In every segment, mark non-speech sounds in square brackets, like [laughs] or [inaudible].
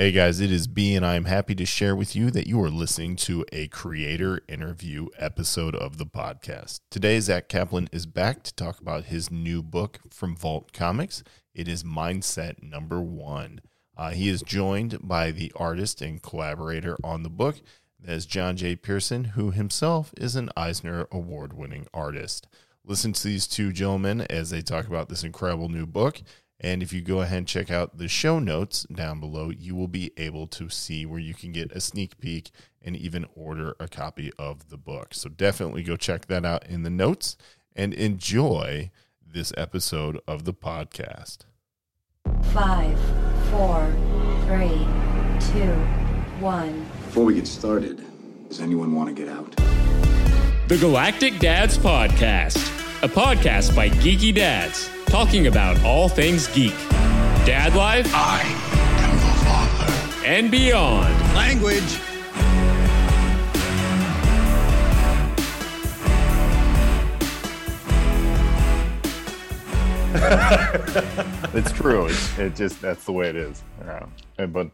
Hey guys, it is B, and I am happy to share with you that you are listening to a creator interview episode of the podcast. Today, Zack Kaplan is back to talk about his new book from Vault Comics. It is Mindset Number One. Uh, he is joined by the artist and collaborator on the book, that is John J. Pearson, who himself is an Eisner Award winning artist. Listen to these two gentlemen as they talk about this incredible new book and if you go ahead and check out the show notes down below, you will be able to see where you can get a sneak peek and even order a copy of the book. So definitely go check that out in the notes and enjoy this episode of the podcast. Five, four, three, two, one. Before we get started, does anyone want to get out? The Galactic Dads Podcast, a podcast by geeky dads talking about all things geek, dad life, I am the father. and beyond. Language. [laughs] it's true. It's, it just that's the way it is. Yeah. And, but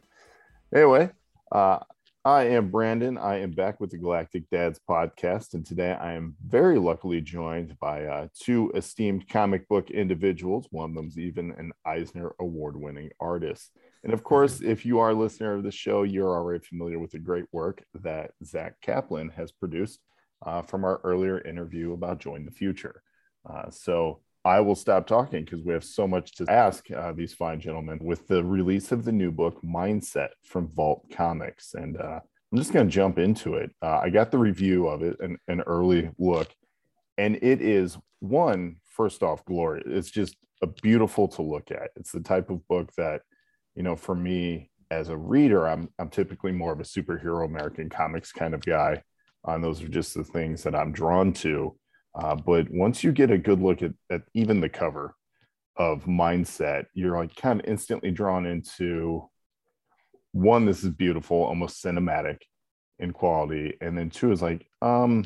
anyway, uh, I am Brandon. I am back with the Galactic Dads podcast, and today I am very luckily joined by uh, two esteemed comic book individuals. One of them's even an Eisner Award-winning artist. And of course, [laughs] if you are a listener of the show, you're already familiar with the great work that Zack Kaplan has produced uh, from our earlier interview about Join the Future. Uh, so I will stop talking because we have so much to ask uh, these fine gentlemen with the release of the new book, Mindset from Vault Comics. And uh, I'm just going to jump into it. Uh, I got the review of it, an, an early look, and it is one, first off, glory. It's just a beautiful to look at. It's the type of book that, you know, for me as a reader, I'm, I'm typically more of a superhero American comics kind of guy. And those are just the things that I'm drawn to uh, but once you get a good look at, at even the cover of Mindset, you're like kind of instantly drawn into one, this is beautiful, almost cinematic in quality. And then two is like, um,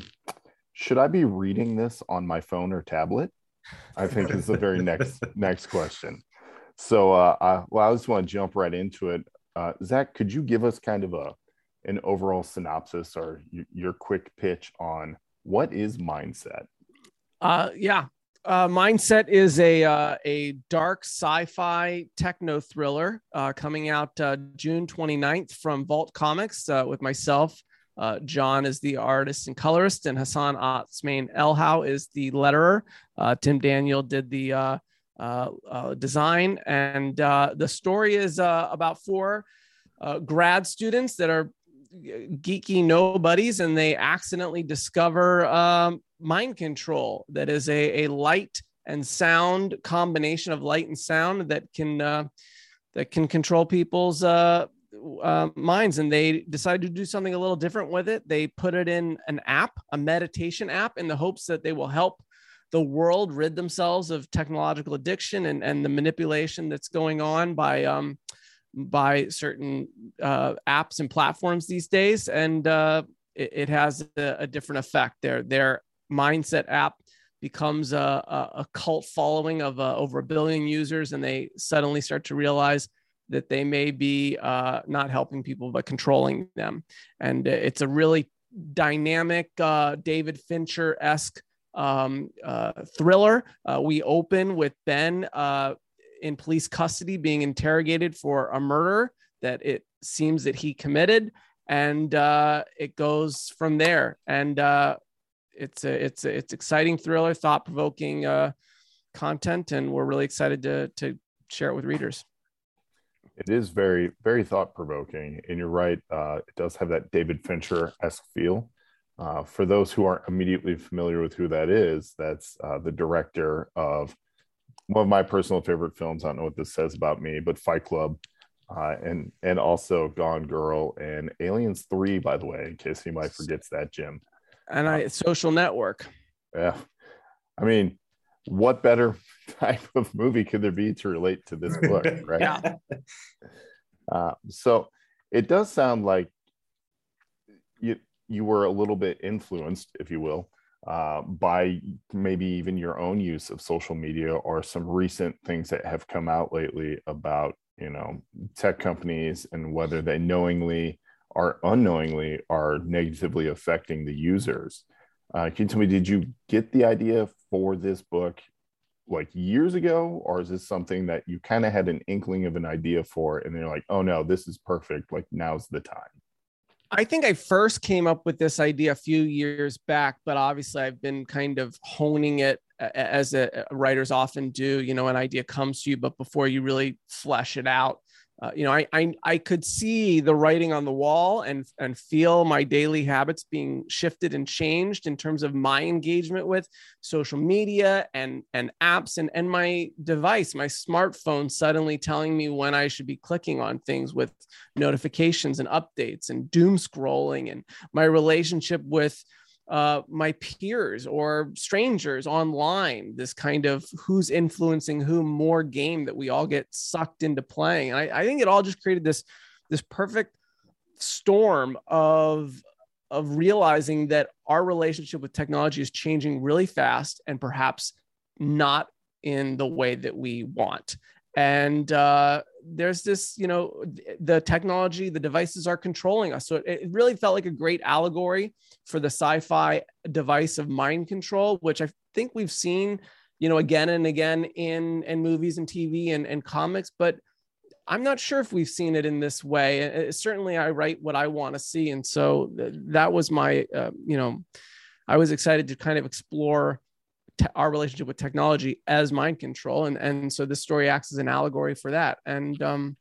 should I be reading this on my phone or tablet? I think is the very next [laughs] next question. So uh, I, well, I just want to jump right into it. Uh, Zack, could you give us kind of a an overall synopsis or y- your quick pitch on what is mindset? Uh, yeah. Uh, Mindset is a uh, a dark sci-fi techno thriller uh, coming out uh, June 29th from Vault Comics uh, with myself. Uh, John is the artist and colorist, and Hassan Otsmain Elhau is the letterer. Uh, Tim Daniel did the uh, uh, uh, design, and uh, the story is uh, about four grad students that are geeky nobodies, and they accidentally discover um, mind control that is a, a light and sound combination of light and sound that can uh, that can control people's uh, uh, minds. And they decided to do something a little different with it. They put it in an app a meditation app in the hopes that they will help the world rid themselves of technological addiction and, and the manipulation that's going on by um, by certain uh, apps and platforms these days. And uh, it, it has a, a different effect. Their their mindset app becomes a, a, cult following of uh, over a billion users and they suddenly start to realize that they may be uh, not helping people but controlling them. And it's a really dynamic uh, david fincher-esque um, uh, thriller. Uh, we open with ben uh, in police custody being interrogated for a murder that it seems that he committed. And it goes from there. And it's a it's a, it's exciting thriller thought provoking uh, content and we're really excited to to share it with readers It is very, very thought provoking. And you're right. Uh, it does have that David Fincher esque feel. Uh, for those who aren't immediately familiar with who that is, that's uh, the director of one of my personal favorite films. I don't know what this says about me, but Fight Club, uh, and and also Gone Girl and Aliens Three. By the way, in case anybody forgets that, Jim. And I social network. Yeah, I mean, what better [laughs] type of movie could there be to relate to this book, [laughs] right? yeah. Uh, so it does sound like you you were a little bit influenced, if you will, uh, by maybe even your own use of social media or some recent things that have come out lately about you know tech companies and whether they knowingly or unknowingly are negatively affecting the users. Uh, can you tell me, did you get the idea for this book like years ago, or is this something that you kind of had an inkling of an idea for, and they're like, oh no, this is perfect, like now's the time? I think I first came up with this idea a few years back, but obviously I've been kind of honing it as a, writers often do. You know, an idea comes to you, but before you really flesh it out, uh, you know, I, I I could see the writing on the wall and and feel my daily habits being shifted and changed in terms of my engagement with social media and and apps and and my device, my smartphone, suddenly telling me when I should be clicking on things with notifications and updates and doom scrolling and my relationship with uh, my peers or strangers online this kind of who's influencing who more game that we all get sucked into playing. And I, I think it all just created this this perfect storm of of realizing that our relationship with technology is changing really fast and perhaps not in the way that we want. And uh, there's this you know the technology the devices are controlling us. So it, it, really felt like a great allegory for the sci-fi device of mind control which i think we've seen you know again and again in in movies and tv and, and comics but i'm not sure if we've seen it in this way. It, certainly i write what i want to see. And so th- that was my uh, you know i was excited to kind of explore te- our relationship with technology as mind control and and so this story acts as an allegory for that. And um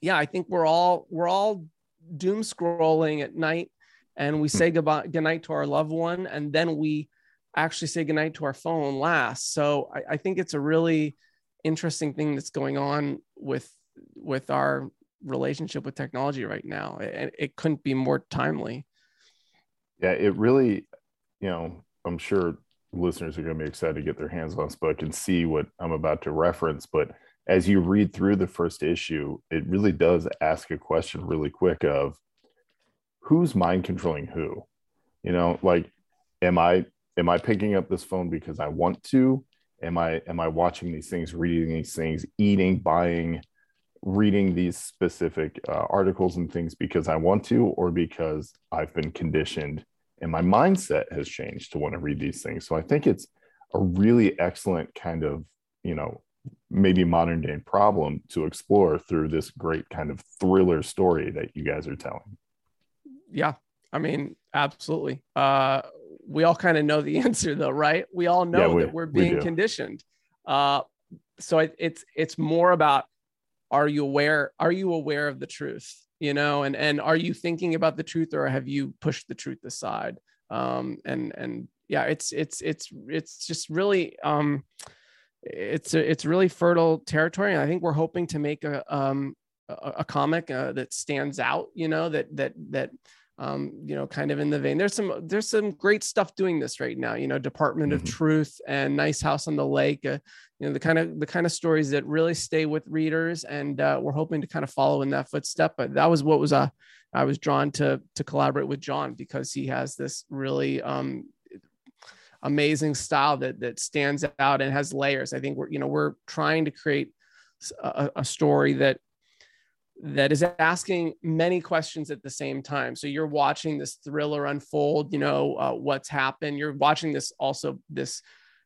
yeah i think we're all we're all doom scrolling at night and we say goodbye goodnight to our loved one and then we actually say goodnight to our phone last. So I, I think it's a really interesting thing that's going on with with our relationship with technology right now. And it, it couldn't be more timely. Yeah it really you know i'm sure listeners are going to be excited to get their hands on this book and see what I'm about to reference. But as you read through the first issue, it really does ask a question really quick of who's mind controlling who? You know, like, am I am I picking up this phone because I want to? Am I am I watching these things, reading these things, eating, buying, reading these specific uh, articles and things because I want to, or because I've been conditioned and my mindset has changed to want to read these things. So i think it's a really excellent kind of you know maybe modern day problem to explore through this great kind of thriller story that you guys are telling. Yeah i mean absolutely. Uh we all kind of know the [laughs] answer though right? We all know yeah, we, that we're being we conditioned. Uh so it, it's it's more about are you aware are you aware of the truth you know and and are you thinking about the truth or have you pushed the truth aside? Um and and yeah it's it's it's it's just really um it's a, it's really fertile territory and i think we're hoping to make a um a, a comic uh, that stands out you know that that that um, you know, kind of in the vein. There's some there's some great stuff doing this right now. You know, Department mm-hmm. of Truth and Nice House on the Lake. Uh, you know, the kind of the kind of stories that really stay with readers, and uh, we're hoping to kind of follow in that footstep. But that was what was uh, I was drawn to to collaborate with John because he has this really um, amazing style that that stands out and has layers. I think we're you know we're trying to create a, a story that that is asking many questions at the same time. So you're watching this thriller unfold. You know uh, what's happened. You're watching this also this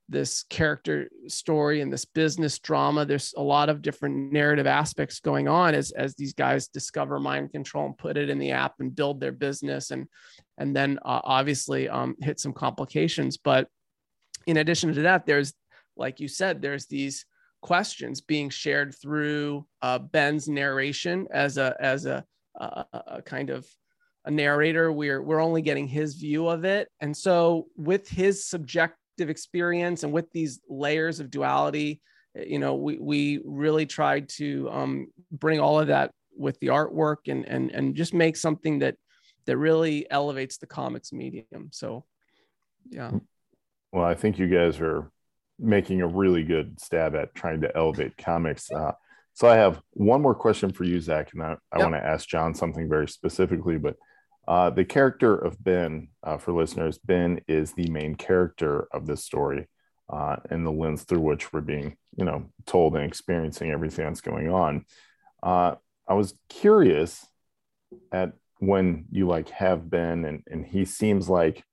this character story and this business drama. There's a lot of different narrative aspects going on as as these guys discover mind control and put it in the app and build their business and and then uh, obviously um, hit some complications. But in addition to that, there's like you said, there's these questions being shared through uh, Ben's narration as a as a, a, a, kind of a narrator. We're we're only getting his view of it, and so with his subjective experience and with these layers of duality, you know, we we really tried to um, bring all of that with the artwork and and and just make something that that really elevates the comics medium. So, yeah. Well, I think you guys are making a really good stab at trying to elevate comics. Uh, so I have one more question for you, Zack, and I, I yep. want to ask John something very specifically. But uh, the character of Ben, uh, for listeners, Ben is the main character of this story, uh, and the lens through which we're being, you know, told and experiencing everything that's going on. Uh, I was curious at when you like have been, and, and he seems like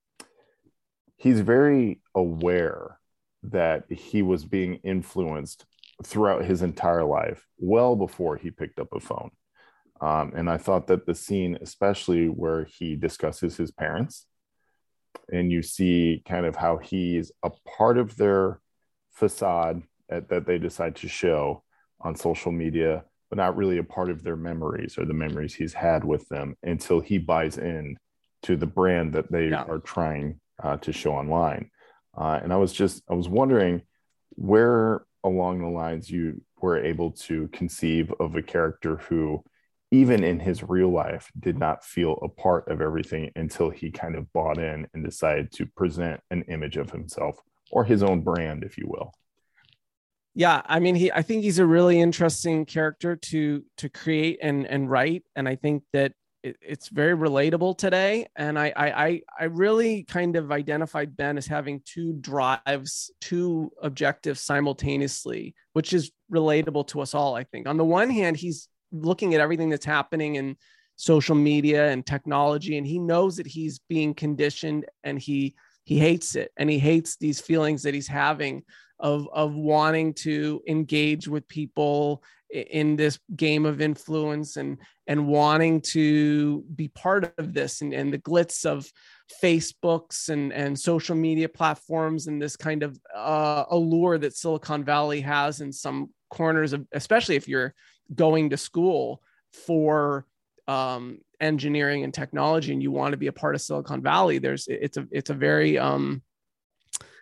he's very aware that he was being influenced throughout his entire life, well before he picked up a phone. Um, and I thought that the scene, especially where he discusses his parents, and you see kind of how he's a part of their facade that, that they decide to show on social media, but not really a part of their memories or the memories he's had with them until he buys in to the brand that they Yeah. are trying uh, to show online. Uh, and I was just, I was wondering where along the lines you were able to conceive of a character who, even in his real life, did not feel a part of everything until he kind of bought in and decided to present an image of himself or his own brand, if you will. yeah i mean he i think he's a really interesting character to to create and and write and i think that it, it's very relatable today and I, I i really kind of identified ben as having two drives two objectives simultaneously which is relatable to us all i think. On the one hand he's looking at everything that's happening in social media and technology and he knows that he's being conditioned and he he hates it and he hates these feelings that he's having of of wanting to engage with people in this game of influence and and wanting to be part of this and, and the glitz of facebooks and and social media platforms and this kind of uh, allure that silicon valley has in some corners of especially if you're going to school for um, engineering and technology and you want to be a part of silicon valley there's it's a it's a very um,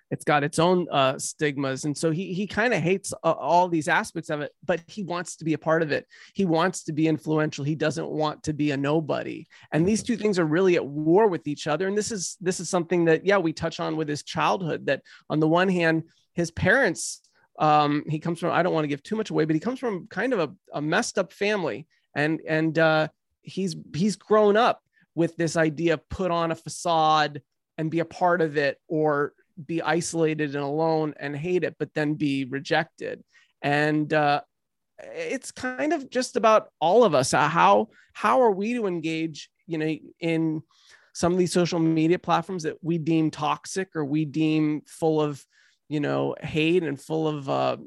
it's got its own uh, stigmas. And so he he kind of hates uh, all these aspects of it but he wants to be a part of it. He wants to be influential. He doesn't want to be a nobody. And these two things are really at war with each other. And this is this is something that yeah we touch on with his childhood that on the one hand his parents um he comes from i don't want to give too much away but he comes from kind of a, a messed up family. And and uh he's he's grown up with this idea of put on a facade and be a part of it or be isolated and alone and hate it but then be rejected. And uh it's kind of just about all of us Uh, how how are we to engage you know in some of these social media platforms that we deem toxic or we deem full of you know hate and full of uh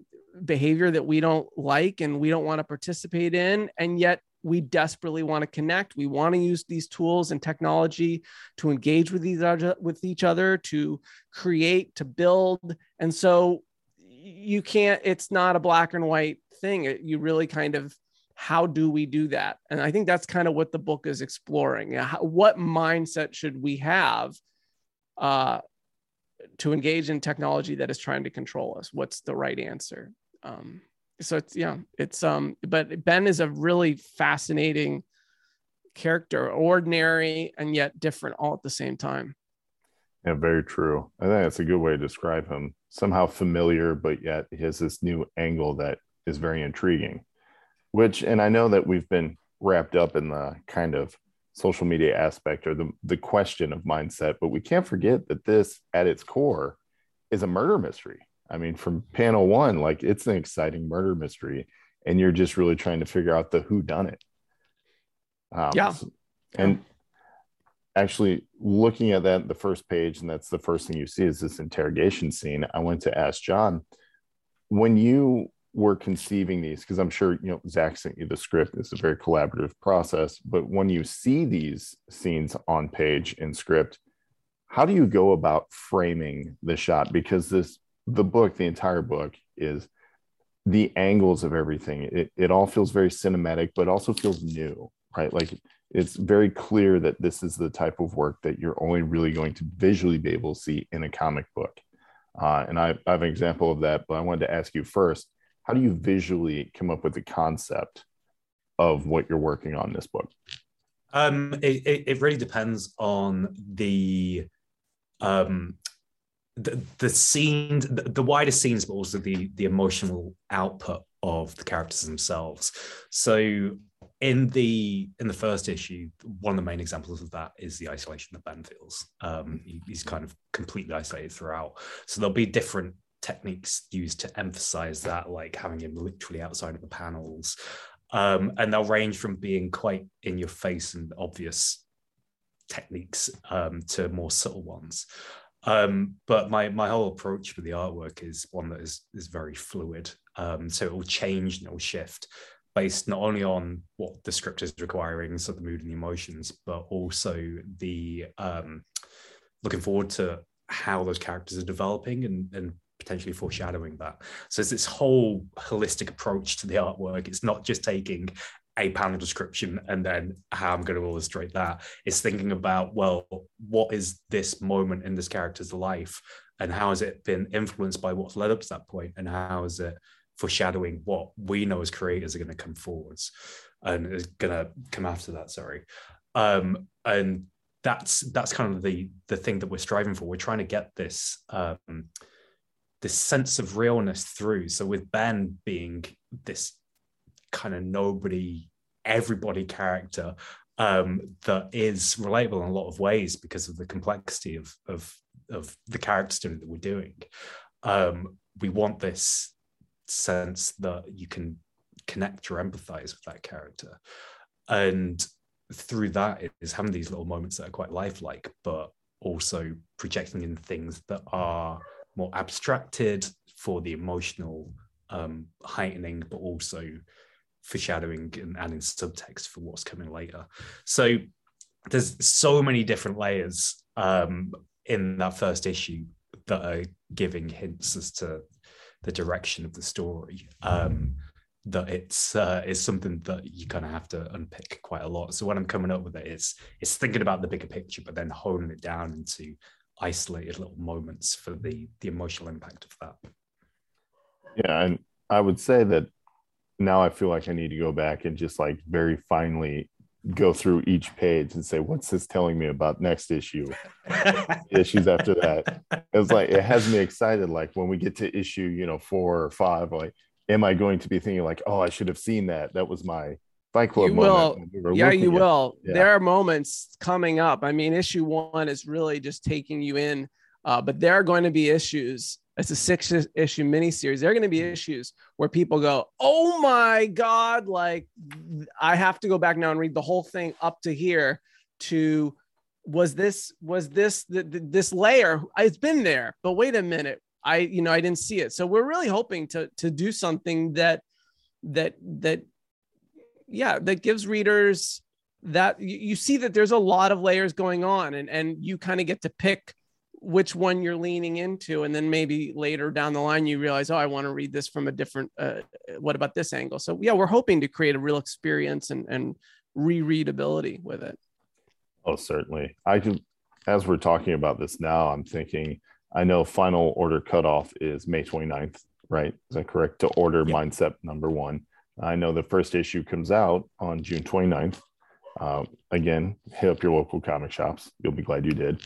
behavior that we don't like and we don't want to participate in and yet we desperately want to connect. We want to use these tools and technology to engage with each other with each other to create to build. And so you can't it's not a black and white thing. It- you really kind of how do we do that? And i think that's kind of what the book is exploring. What mindset should we have uh, to engage in technology that is trying to control us? What's the right answer? Um, so it's yeah it's um but ben is a really fascinating character ordinary and yet different all at the same time Yeah, very true. I think that's a good way to describe him. Somehow familiar, but yet he has this new angle that is very intriguing. Which, and I know that we've been wrapped up in the kind of social media aspect or the, the question of mindset, but we can't forget that this, at its core, is a murder mystery. I mean, from panel one, like it's an exciting murder mystery, and you're just really trying to figure out the who done it. Um, Yeah. And actually looking at that the first page and that's the first thing you see is this interrogation scene i went to ask john when you were conceiving these because i'm sure you know zack sent you the script it's a very collaborative process but when you see these scenes on page in script how do you go about framing the shot because this the book the entire book is the angles of everything it, it all feels very cinematic but also feels new right like it's very clear that this is the type of work that you're only really going to visually be able to see in a comic book. Uh, and I, I have an example of that, but I wanted to ask you first how do you visually come up with the concept of what you're working on this book? Um, it, it, it really depends on the um the, the scene the, the wider scenes but also the the emotional output of the characters themselves. So in the in the first issue one of the main examples of that is the isolation that ben feels um he- he's kind of completely isolated throughout. So there'll be different techniques used to emphasize that like having him literally outside of the panels. Um, and they'll range from being quite in your face and obvious techniques um, to more subtle ones. Um, but my my whole approach for the artwork is one that is is very fluid. Um, so it will change and it will shift based not only on what the script is requiring, so the mood and the emotions, but also the um, looking forward to how those characters are developing and, and potentially foreshadowing that. So it's this whole holistic approach to the artwork. It's not just taking a panel description and then how I'm going to illustrate that. It's thinking about, well, what is this moment in this character's life? And how has it been influenced by what's led up to that point? And how is it foreshadowing what we know as creators are going to come forwards and is going to come after that sorry. Um and that's that's kind of the the thing that we're striving for. We're trying to get this um this sense of realness through. So with ben being this kind of nobody everybody character um, that is relatable in a lot of ways because of the complexity of of of the character study that we're doing. Um, we want this sense that you can connect or empathize with that character, and through that is having these little moments that are quite lifelike, but also projecting in things that are more abstracted for the emotional um, heightening, but also foreshadowing and adding subtext for what's coming later. So there's so many different layers um, in that first issue that are giving hints as to the direction of the story. Um, that it's uh, it's something that you kind of have to unpick quite a lot. So when I'm coming up with it, it's it's thinking about the bigger picture, but then honing it down into isolated little moments for the the emotional impact of that. Yeah, and I would say that now I feel like I need to go back and just like very finely go through each page and say, what's this telling me about next issue? [laughs] Issues after that. It's like it has me excited. Like when we get to issue, you know, four or five, like, am I going to be thinking like, oh, I should have seen that? That was my Fight Club you moment. will. We yeah, you will. Yeah. There are moments coming up. I mean, issue one is really just taking you in, uh, but there are going to be issues it's a six issue miniseries. There are going to be mm. issues where people go, "Oh my god!" Like I have to go back now and read the whole thing up to here. To was this was this the, the, this layer? It's been there, but wait a minute. I you know I didn't see it. So we're really hoping to to do something that that that yeah that gives readers that you, you see that there's a lot of layers going on and and you kind of get to pick which one you're leaning into and then maybe later down the line you realize oh i want to read this from a different uh, what about this angle? So yeah we're hoping to create a real experience and, and rereadability with it. Oh certainly. I can as we're talking about this now i'm thinking i know final order cutoff is may 29th right? Is that correct? To order yep. mindset number one. I know the first issue comes out on june 29th uh, again hit up your local comic shops. You'll be glad you did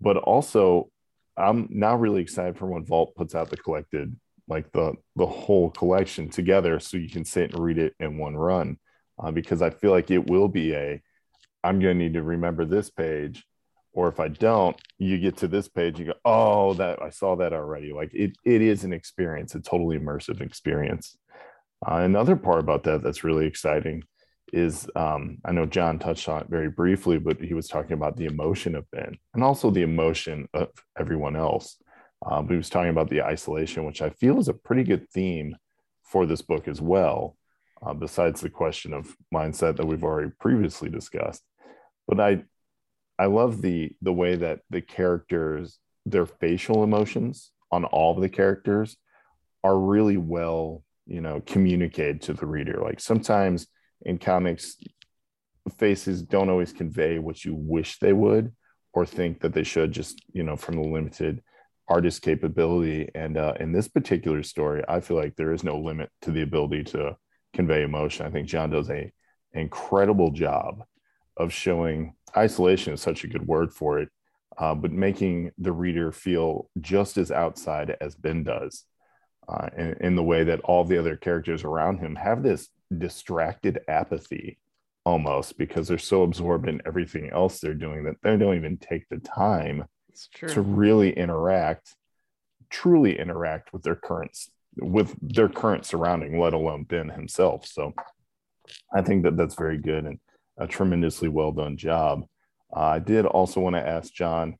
but also I'm now really excited for when Vault puts out the collected, like the the whole collection together, so you can sit and read it in one run, uh, because I feel like it will be a I'm going to need to remember this page, or if I don't, you get to this page, you go, oh, that I saw that already. Like it it is an experience, a totally immersive experience. Uh, another part about that that's really exciting is um, I know John touched on it very briefly, but he was talking about the emotion of Ben and also the emotion of everyone else. Um, he was talking about the isolation, which I feel is a pretty good theme for this book as well, uh, besides the question of mindset that we've already previously discussed. But I, I love the the way that the characters, their facial emotions on all of the characters, are really well, you know, communicated to the reader. Like sometimes in comics, faces don't always convey what you wish they would or think that they should, just you know, from the limited artist capability. And uh, in this particular story, I feel like there is no limit to the ability to convey emotion. I think John does a incredible job of showing isolation is such a good word for it, uh, but making the reader feel just as outside as Ben does. Uh, in, in the way that all the other characters around him have this distracted apathy almost because they're so absorbed in everything else they're doing that they don't even take the time to really interact truly interact with their current with their current surrounding let alone ben himself so I think that that's very good and a tremendously well done job. Uh, I did also want to ask John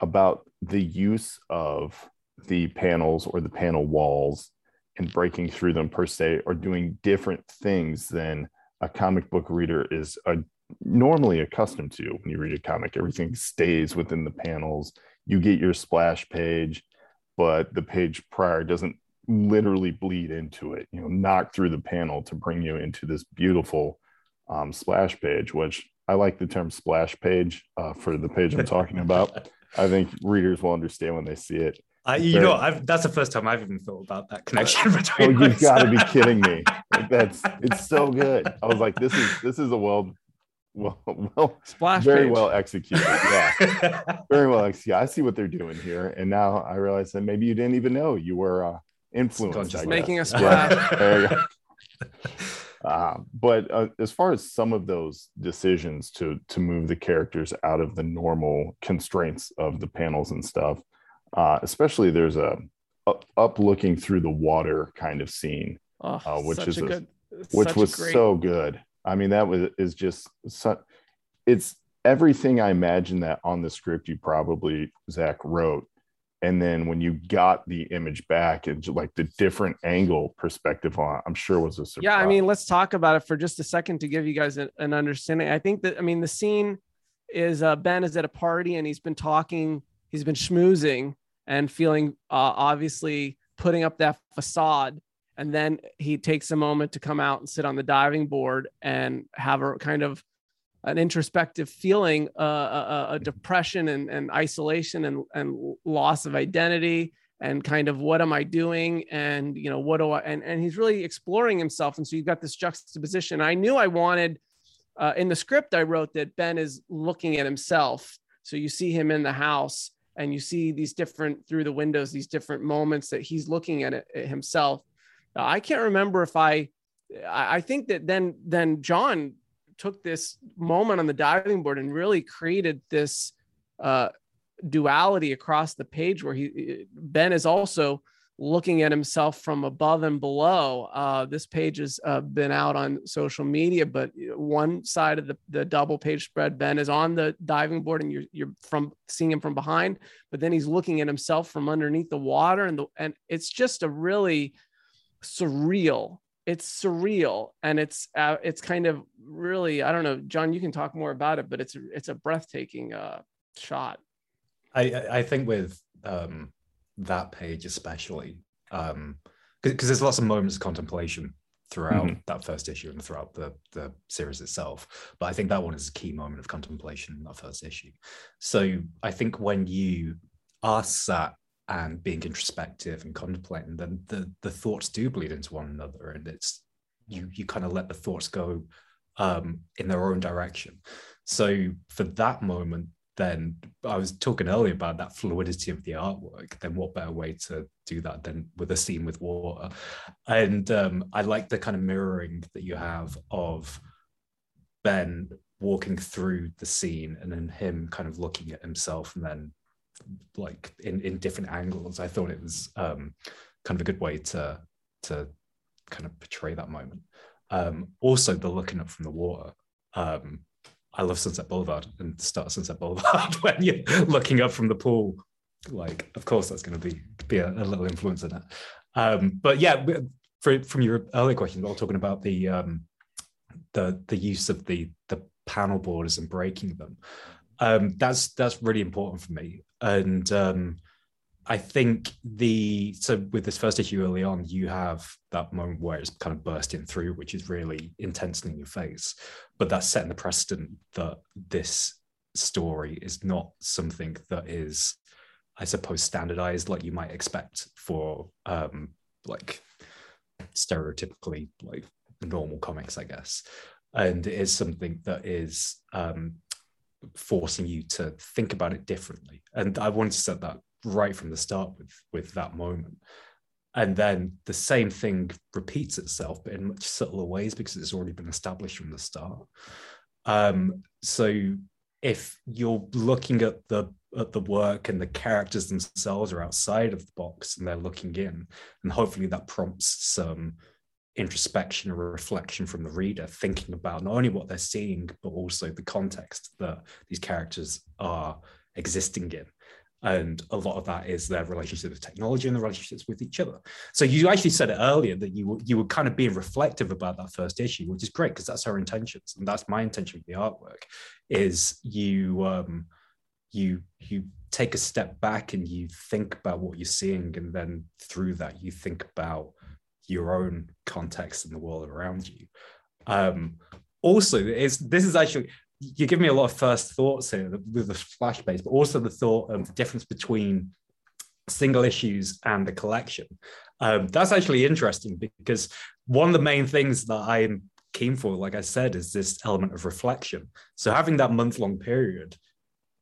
about the use of the panels or the panel walls and breaking through them per se, or doing different things than a comic book reader is uh, normally accustomed to when you read a comic. Everything stays within the panels. You get your splash page, but the page prior doesn't literally bleed into it, you know, knock through the panel to bring you into this beautiful um, splash page, which I like the term splash page uh, for the page I'm talking about. [laughs] I think readers will understand when they see it. I, you know, I've, that's the first time I've even thought about that connection [laughs] between. Oh, you've got to be kidding me! Like, [laughs] that's it's so good. I was like, this is this is a well, well, well, Splash very page. well executed. Yeah, [laughs] very well executed. I see what they're doing here, and now I realize that maybe you didn't even know you were uh, influenced. I Just making a splash. there you go. Uh, but uh, as far as some of those decisions to to move the characters out of the normal constraints of the panels and stuff, uh, especially there's a up, up looking through the water kind of scene, Oh, uh, which is a good, which was great- so good. I mean, that was is just so, it's everything I imagine that on the script you probably Zack wrote, and then when you got the image back and like the different angle perspective on, I'm sure was a surprise. Yeah, I mean, let's talk about it for just a second to give you guys an, an understanding. I think that I mean the scene is uh, Ben is at a party and he's been talking, he's been schmoozing and feeling uh, obviously putting up that facade, and then he takes a moment to come out and sit on the diving board and have a kind of an introspective feeling, uh, a, a depression and, and isolation and, and loss of identity and kind of what am I doing and you know what do I and and he's really exploring himself and so you've got this juxtaposition. I knew I wanted uh, in the script I wrote that Ben is looking at himself. So you see him in the house and you see these different through the windows these different moments that he's looking at it himself. I can't remember if I I I think that then then John took this moment on the diving board and really created this uh, duality across the page where he Ben is also looking at himself from above and below. Uh, this page has uh, been out on social media, but one side of the, the double page spread, Ben is on the diving board and you're, you're from seeing him from behind, but then he's looking at himself from underneath the water and the, and it's just a really surreal. It's surreal and it's uh, it's kind of really I don't know, John. You can talk more about it, but it's it's a breathtaking uh, shot. I I- think with um, that page especially, um, because there's lots of moments of contemplation throughout Mhm. that first issue and throughout the the series itself. But I think that one is a key moment of contemplation in that first issue. So I think when you are sat and being introspective and contemplating, then the the thoughts do bleed into one another, and it's you you kind of let the thoughts go um, in their own direction. So for that moment, then I was talking earlier about that fluidity of the artwork. Then what better way to do that than with a scene with water? And um, I like the kind of mirroring that you have of Ben walking through the scene and then him kind of looking at himself and then like in, in different angles. I thought it was um, kind of a good way to to kind of portray that moment. Um, also, the looking up from the water. Um, I love Sunset Boulevard and start Sunset Boulevard [laughs] when you're looking up from the pool. Like, of course, that's going to be be a, a little influence in it. Um, but yeah, for, from your earlier question, while talking about the um, the the use of the the panel borders and breaking them, um, that's that's really important for me. And um, I think the so with this first issue early on, you have that moment where it's kind of bursting through, which is really intense in your face. But that's setting the precedent that this story is not something that is, I suppose, standardized like you might expect for um like stereotypically like normal comics, I guess. And it is something that is um forcing you to think about it differently. And I wanted to set that right from the start with with that moment and then the same thing repeats itself but in much subtler ways because it's already been established from the start um so if you're looking at the at the work and the characters themselves are outside of the box and they're looking in and hopefully that prompts some introspection or reflection from the reader, thinking about not only what they're seeing, but also the context that these characters are existing in. And a lot of that is their relationship with technology and the relationships with each other. So you actually said it earlier that you you were kind of being reflective about that first issue, which is great because that's our intentions and that's my intention with the artwork. Is you um, you you take a step back and you think about what you're seeing, and then through that you think about your own context and the world around you. Um, also, is this is actually you give me a lot of first thoughts here with the splash page, but also the thought of the difference between single issues and the collection. Um, that's actually interesting because one of the main things that I'm keen for, like I said, is this element of reflection. So having that month long period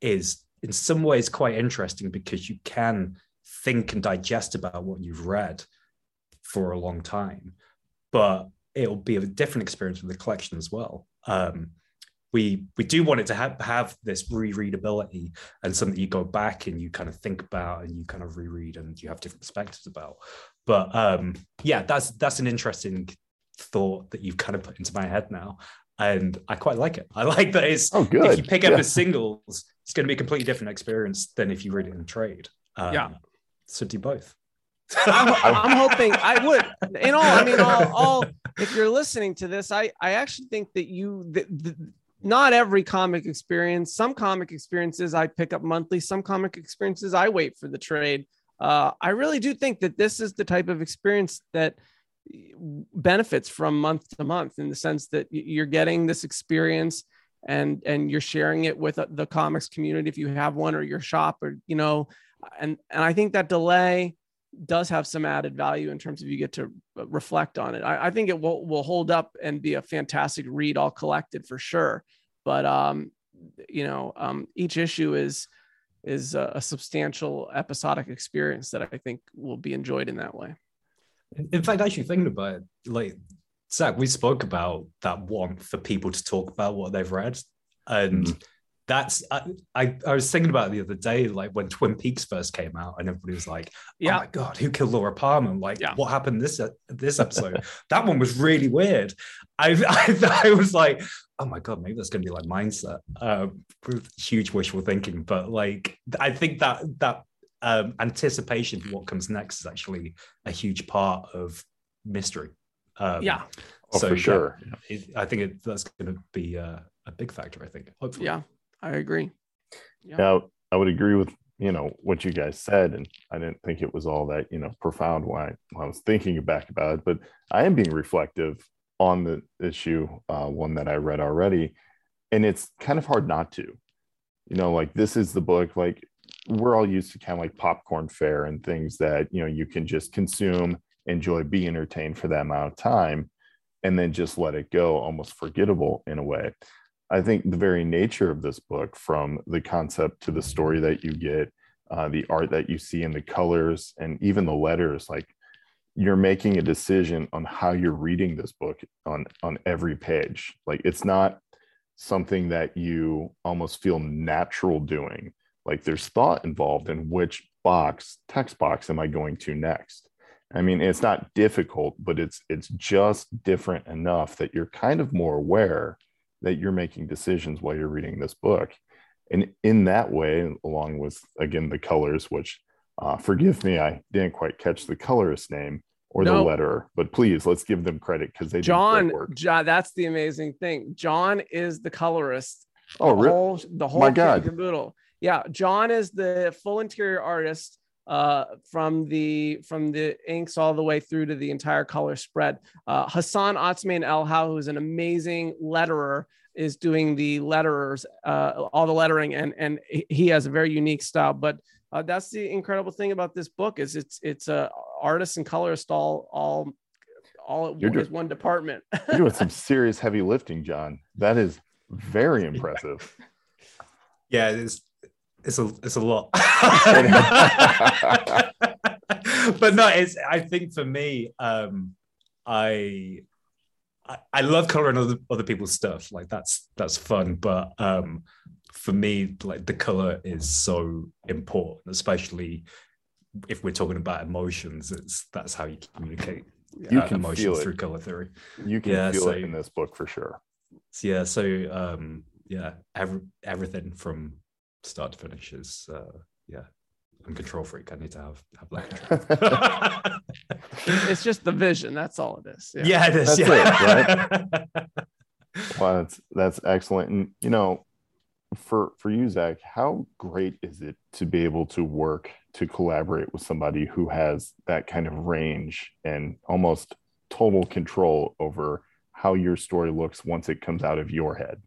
is in some ways quite interesting because you can think and digest about what you've read for a long time, but it'll be a different experience with the collection as well. Um, we we do want it to have, have this rereadability and something you go back and you kind of think about and you kind of reread and you have different perspectives about. But um, yeah, that's that's an interesting thought that you've kind of put into my head now, and I quite like it. I like that it's Oh, good. if you pick up Yeah. the singles, it's going to be a completely different experience than if you read it in trade. Um, Yeah. So do both. I'm, [laughs] I'm hoping I would. In all, I mean, all, all. If you're listening to this, I I actually think that you the, the, not every comic experience. Some comic experiences I pick up monthly. Some comic experiences I wait for the trade. Uh, I really do think that this is the type of experience that benefits from month to month in the sense that you're getting this experience and and you're sharing it with uh, the comics community if you have one or your shop or you know and and I think that delay does have some added value in terms of you get to uh, reflect on it. I, I think it will will hold up and be a fantastic read all collected for sure. But um, you know, um, each issue is is a, a substantial episodic experience that I think will be enjoyed in that way. In in fact, actually thinking about it, like Zack, we spoke about that want for people to talk about what they've read, and that's I, I I was thinking about it the other day, like when Twin Peaks first came out, and everybody was like, Yeah. "Oh my god, who killed Laura Palmer?" Like, Yeah. what happened this this episode? that one was really weird. I [laughs] I, I was like, "Oh my god, maybe that's going to be like mindset." Um, with huge wishful thinking, but like I think that that um, anticipation for what comes next is actually a huge part of mystery. Um, Yeah, Oh, so, for yeah, sure. it, I think it, that's going to be uh, a big factor. I think. Hopefully. yeah, I agree. Yeah, I would agree with you know what you guys said, and I didn't think it was all that you know profound when I, I was thinking back about it. But I am being reflective on the issue, uh, one that I read already, and it's kind of hard not to. You know, like this is the book. Like we're all used to kind of like popcorn fare and things that you know you can just consume, enjoy, be entertained for that amount of time, and then just let it go, almost forgettable in a way. I think the very nature of this book, from the concept to the story that you get, uh, the art that you see, and the colors, and even the letters, like you're making a decision on how you're reading this book on on every page. Like it's not something that you almost feel natural doing. Like there's thought involved in which box, text box, am I going to next? I mean, it's not difficult, but it's it's just different enough that you're kind of more aware that you're making decisions while you're reading this book. And in that way, along with again the colors, which uh, forgive me, I didn't quite catch the colorist name or the letter, but please let's give them credit because they John. John, that's the amazing thing. John is the colorist Oh, the re- whole the whole My God. caboodle. Yeah, John is the full interior artist uh from the from the inks all the way through to the entire color spread. Uh Hassan Otsmane-Elhaou, who's an amazing letterer, is doing the letterers, uh all the lettering, and and he has a very unique style. But uh, that's the incredible thing about this book is it's it's a artist and colorist all all all at You're one, doing- one department. [laughs] you're doing some [laughs] serious heavy lifting, John. That is very impressive. [laughs] Yeah, it's it's a it's a lot. But no, it's I think for me, um, I I, I love coloring other other people's stuff. Like that's that's fun. But um, for me, like the color is so important, especially if we're talking about emotions. It's that's how you communicate You uh, can emotions through color theory. You can Yeah, feel so- it in this book for sure. Yeah, so um, yeah, every, everything from start to finish is uh, yeah. I'm control freak. I need to have have [laughs] that. [laughs] It's just the vision. That's all it is. yeah. it is. That's yeah. [laughs] Well, that's that's excellent. And you know, for for you, Zack, how great is it to be able to work to collaborate with somebody who has that kind of range and almost total control over how your story looks once it comes out of your head?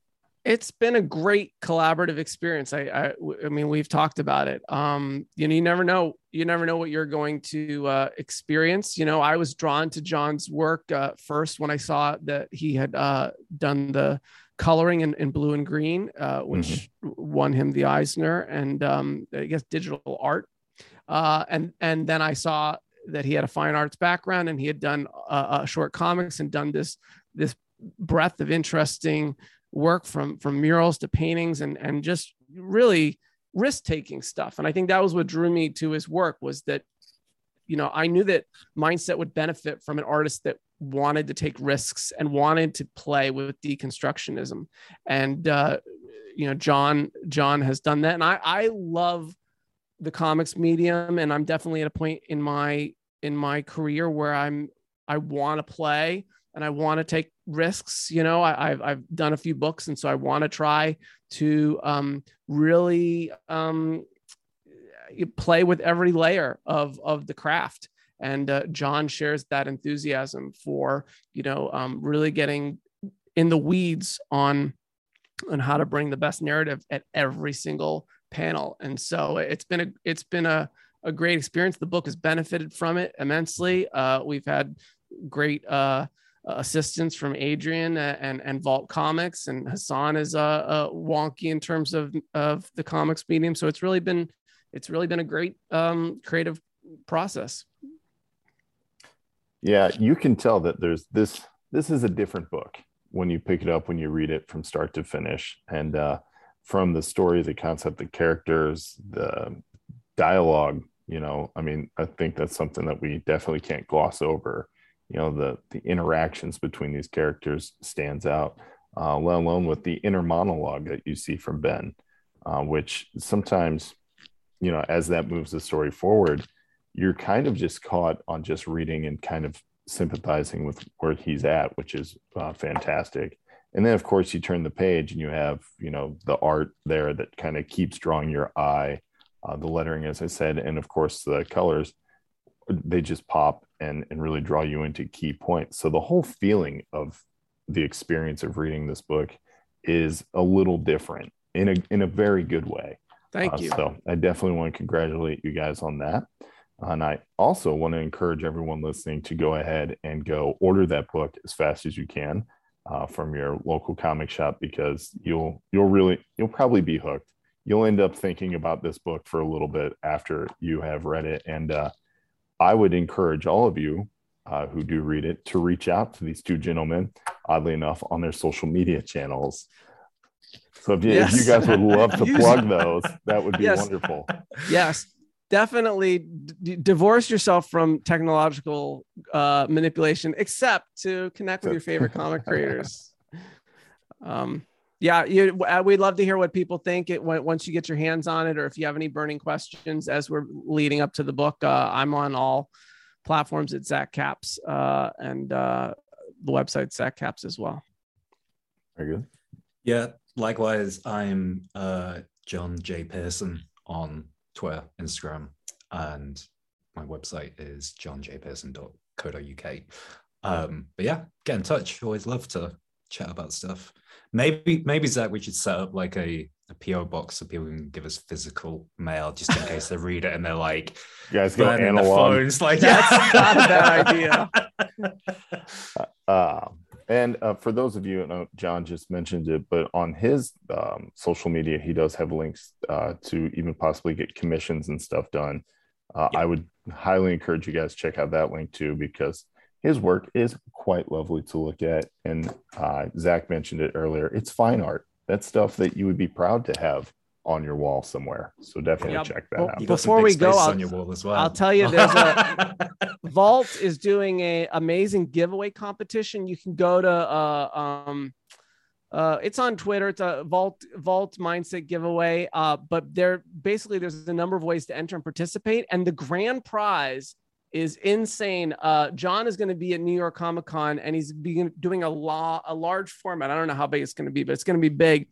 It's been a great collaborative experience. I, I, I mean, we've talked about it. Um, you know, you never know, you never know what you're going to uh, experience. You know, I was drawn to John's work uh, first when I saw that he had uh, done the coloring in, in Blue in Green, uh, which won him the Eisner, and um, I guess digital art. Uh, and and then I saw that he had a fine arts background and he had done uh, uh, short comics and done this this breadth of interesting work from from murals to paintings and and just really risk taking stuff. And i think that was what drew me to his work was that you know i knew that mindset would benefit from an artist that wanted to take risks and wanted to play with deconstructionism. And uh you know john john has done that. And i i love the comics medium and i'm definitely at a point in my in my career where i'm i want to play and I want to take risks. You know, I, have I've done a few books, and so I want to try to um, really um, play with every layer of of the craft. And uh, John shares that enthusiasm for you know um, really getting in the weeds on on how to bring the best narrative at every single panel. And so it's been a it's been a a great experience. The book has benefited from it immensely. Uh, we've had great uh, assistance from Adrian and and Vault Comics, and Hassan is uh, uh, wonky in terms of of the comics medium. So it's really been it's really been a great um, creative process. Yeah, you can tell that there's this. This is a different book when you pick it up, when you read it from start to finish, and uh, from the story, the concept, the characters, the dialogue. You know, I mean, I think that's something that we definitely can't gloss over. You know, the the interactions between these characters stands out, uh, let alone with the inner monologue that you see from Ben, uh, which sometimes, you know, as that moves the story forward, you're kind of just caught on just reading and kind of sympathizing with where he's at, which is uh, fantastic. And then, of course, you turn the page and you have, you know, the art there that kind of keeps drawing your eye, uh, the lettering, as I said, and of course, the colors, they just pop and, and really draw you into key points. So the whole feeling of the experience of reading this book is a little different in a, in a very good way. Thank Uh, you. So I definitely want to congratulate you guys on that. And I also want to encourage everyone listening to go ahead and go order that book as fast as you can uh, from your local comic shop because you'll you'll really you'll probably be hooked. You'll end up thinking about this book for a little bit after you have read it. And uh, I would encourage all of you uh, who do read it to reach out to these two gentlemen, oddly enough, on their social media channels. So if you, if you guys would love to [laughs] plug those, that would be Yes. wonderful. yes definitely d- divorce yourself from technological uh, manipulation except to connect with your favorite comic creators [laughs] um, yeah you, uh, we'd love to hear what people think it when, once you get your hands on it or if you have any burning questions as we're leading up to the book uh, i'm on all platforms at zack caps uh, and uh, the website zack caps as well Very good. Yeah, likewise, I'm uh, John J. Pearson on Twitter, Instagram, and my website is johnjpearson.co.uk. Um, but yeah, get in touch. Always love to chat about stuff. Maybe, maybe Zack, we should set up like a, a PO box so people can give us physical mail just in case they [laughs] read it and they're like, You guys go burning the analog. phones. Like, That's not a bad [laughs] idea. Uh, and uh, for those of you, I know John just mentioned it, but on his um, social media, he does have links uh, to even possibly get commissions and stuff done. Uh, I would highly encourage you guys to check out that link too, because his work is quite lovely to look at. And uh, Zack mentioned it earlier. It's fine art. That's stuff that you would be proud to have on your wall somewhere. So definitely Yeah, check that well, out. You got some Before we go, I'll- on your wall as well. I'll tell you, there's a- [laughs] Vault is doing a amazing giveaway competition. You can go to uh, um, uh, it's on Twitter. It's a Vault Vault Mindset giveaway. Uh, but there basically there's a number of ways to enter and participate, and the grand prize is insane. Uh, John is going to be at New York Comic Con, and he's doing a law a large format. I don't know how big it's going to be, but it's going to be big,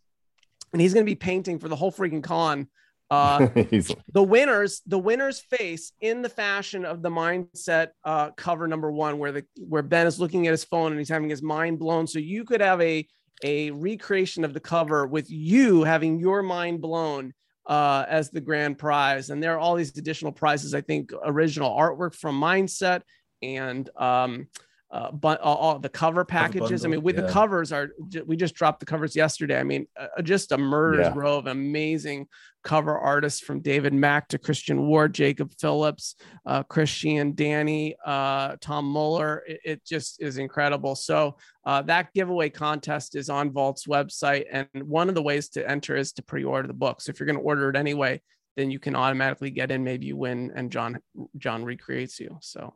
and he's going to be painting for the whole freaking con. Uh, [laughs] He's the winners the winners face in the fashion of the mindset uh, cover number one where the where ben is looking at his phone and he's having his mind blown so you could have a a recreation of the cover with you having your mind blown uh, as the grand prize and there are all these additional prizes i think original artwork from mindset and um uh, but all, all the cover packages. I mean, with the covers are we just dropped the covers yesterday. I mean, uh, just a murder's Yeah. row of amazing cover artists from David Mack to Christian Ward, Jacob Phillips, uh, Christian, Danny, uh, Tom Muller. It, it just is incredible. So uh, that giveaway contest is on Vault's website, and one of the ways to enter is to pre-order the book. So if you're going to order it anyway, then you can automatically get in. Maybe you win, and John John recreates you. So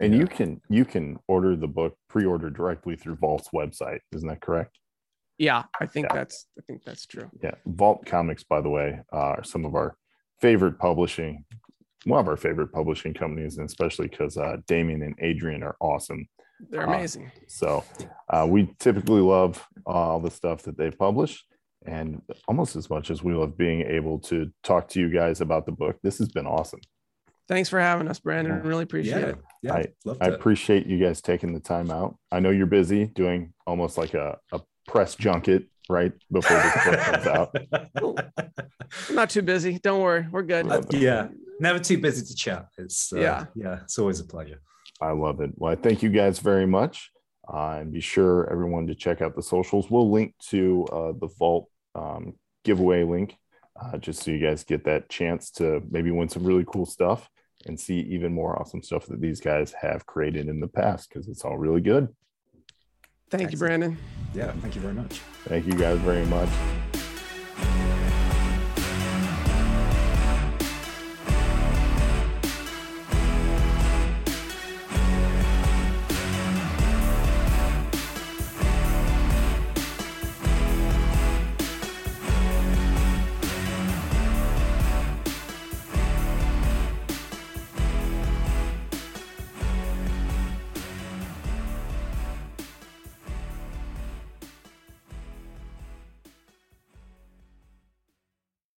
and you can you can order the book pre-order directly through Vault's website. Isn't that correct? yeah, I think Yeah. that's I think that's true. Yeah. Vault Comics, by the way, uh, are some of our favorite publishing, one of our favorite publishing companies, and especially because uh, Damian and Adrian are awesome. They're Uh, amazing. So uh, we typically love all the stuff that they publish, and almost as much as we love being able to talk to you guys about the book. This has been awesome. Thanks for having us, Brandon. Yeah. Really appreciate yeah, it. yeah, I- loved I appreciate you guys taking the time out. I know you're busy doing almost like a, a press junket right before this book comes out. [laughs] I'm not too busy. Don't worry. We're good. Uh, yeah, never too busy to chat. It's uh, Yeah. yeah, it's always a pleasure. I love it. Well, I thank you guys very much. Uh, and be sure everyone to check out the socials. We'll link to uh, the Vault um, giveaway link uh, just so you guys get that chance to maybe win some really cool stuff and see even more awesome stuff that these guys have created in the past because it's all really good. Thank you, Brandon. Yeah, thank you very much. Thank you guys very much.